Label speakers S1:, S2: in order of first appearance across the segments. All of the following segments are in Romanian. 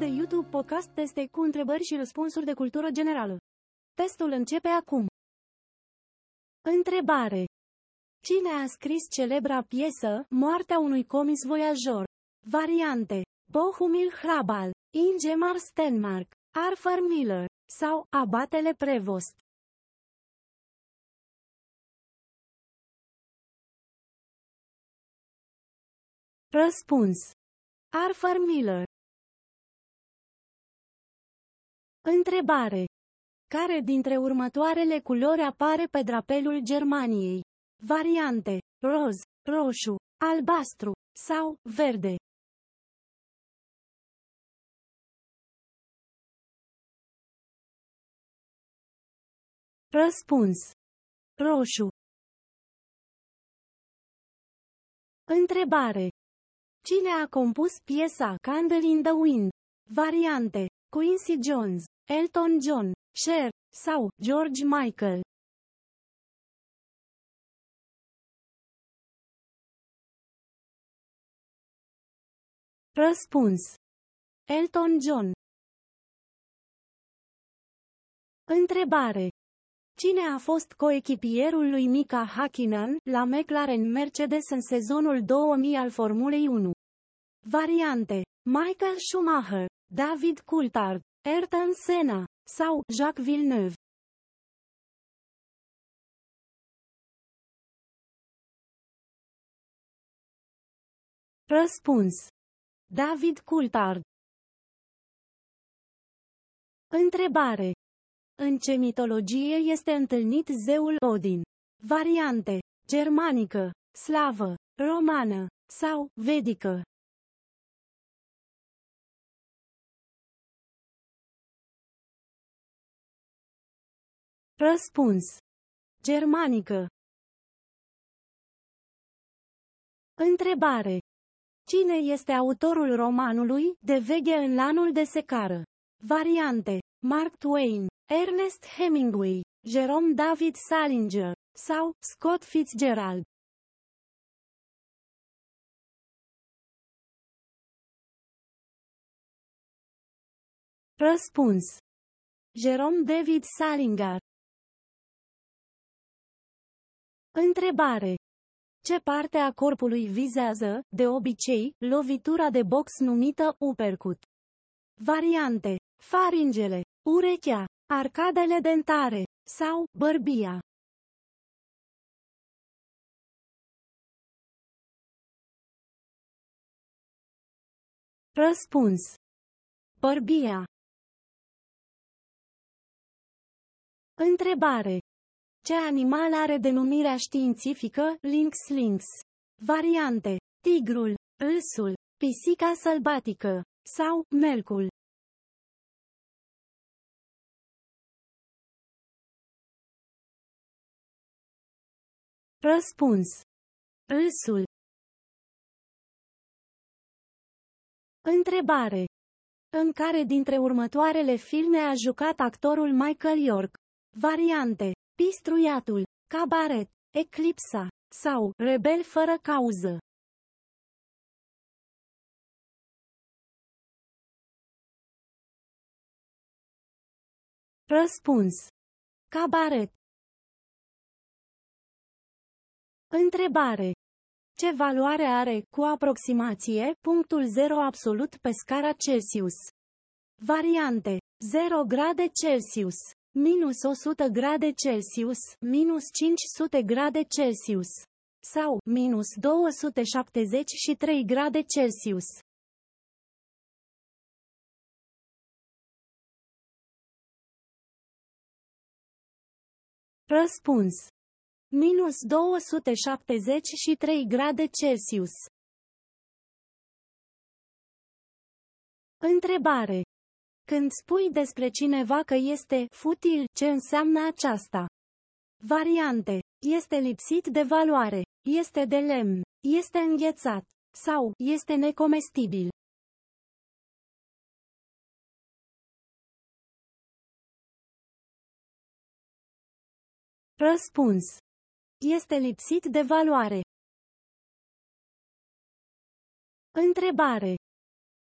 S1: de YouTube podcast teste cu întrebări și răspunsuri de cultură generală. Testul începe acum. Întrebare. Cine a scris celebra piesă Moartea unui comis voiajor? Variante. Bohumil Hrabal, Ingemar Stenmark, Arthur Miller sau Abatele Prevost. Răspuns. Arthur Miller. Întrebare. Care dintre următoarele culori apare pe drapelul Germaniei? Variante. Roz, roșu, albastru sau verde. Răspuns. Roșu. Întrebare. Cine a compus piesa Candle in the Wind? Variante. Quincy Jones, Elton John, Cher sau George Michael. Răspuns. Elton John. Întrebare. Cine a fost coechipierul lui Mika Hakkinen la McLaren Mercedes în sezonul 2000 al Formulei 1? Variante. Michael Schumacher, David Coulthard, Ayrton Senna sau Jacques Villeneuve. Răspuns. David Coulthard. Întrebare. În ce mitologie este întâlnit zeul Odin? Variante. Germanică, slavă, romană sau vedică. Răspuns. Germanică. Întrebare. Cine este autorul romanului De veghe în lanul de secară? Variante. Mark Twain, Ernest Hemingway, Jerome David Salinger sau Scott Fitzgerald. Răspuns. Jerome David Salinger. Întrebare. Ce parte a corpului vizează, de obicei, lovitura de box numită uppercut? Variante. Faringele, urechea, arcadele dentare sau bărbia. Răspuns. Bărbia. Întrebare. Ce animal are denumirea științifică Lynx lynx? Variante. Tigrul, îlsul, pisica sălbatică sau melcul. Răspuns. Îlsul. Întrebare. În care dintre următoarele filme a jucat actorul Michael York? Variante. Pistruiatul, Cabaret, Eclipsa sau Rebel fără cauză. Răspuns. Cabaret. Întrebare. Ce valoare are, cu aproximație, punctul 0 absolut pe scara Celsius? Variante. 0 grade Celsius, minus 100 grade Celsius, minus 500 grade Celsius sau minus 273 grade Celsius. Răspuns. Minus 273 grade Celsius. Întrebare. Când spui despre cineva că este futil, ce înseamnă aceasta? Variante. Este lipsit de valoare, este de lemn, este înghețat sau este necomestibil. Răspuns. Este lipsit de valoare. Întrebare.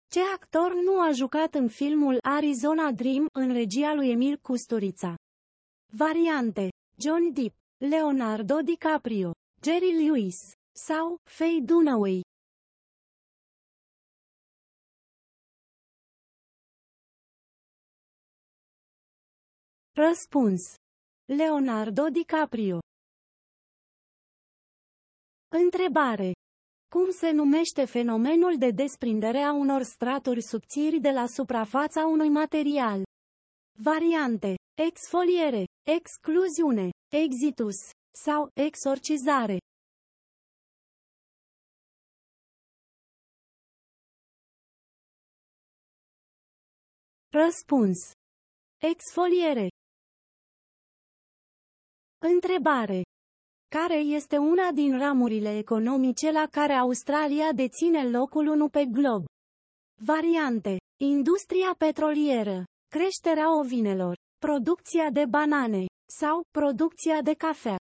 S1: Ce actor nu a jucat în filmul Arizona Dream în regia lui Emil Kusturica? Variante. John Depp, Leonardo DiCaprio, Jerry Lewis sau Faye Dunaway. Răspuns. Leonardo DiCaprio. Întrebare. Cum se numește fenomenul de desprindere a unor straturi subțiri de la suprafața unui material? Variante. Exfoliere, excluziune, exitus sau exorcizare. Răspuns. Exfoliere. Întrebare. Care este una din ramurile economice la care Australia deține locul 1 pe glob? Variante. Industria petrolieră, creșterea ovinelor, producția de banane sau producția de cafea.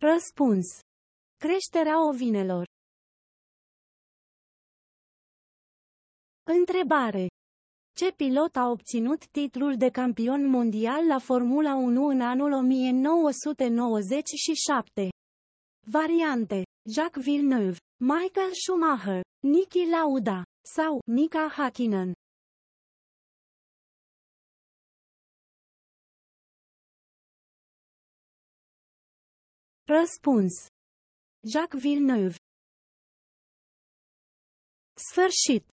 S1: Răspuns. Creșterea ovinelor. Întrebare. Ce pilot a obținut titlul de campion mondial la Formula 1 în anul 1997? Variante. Jacques Villeneuve, Michael Schumacher, Niki Lauda sau Mika Hakkinen. Răspuns. Jacques Villeneuve. Sfârșit.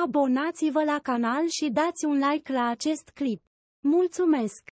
S1: Abonați-vă la canal și dați un like la acest clip. Mulțumesc!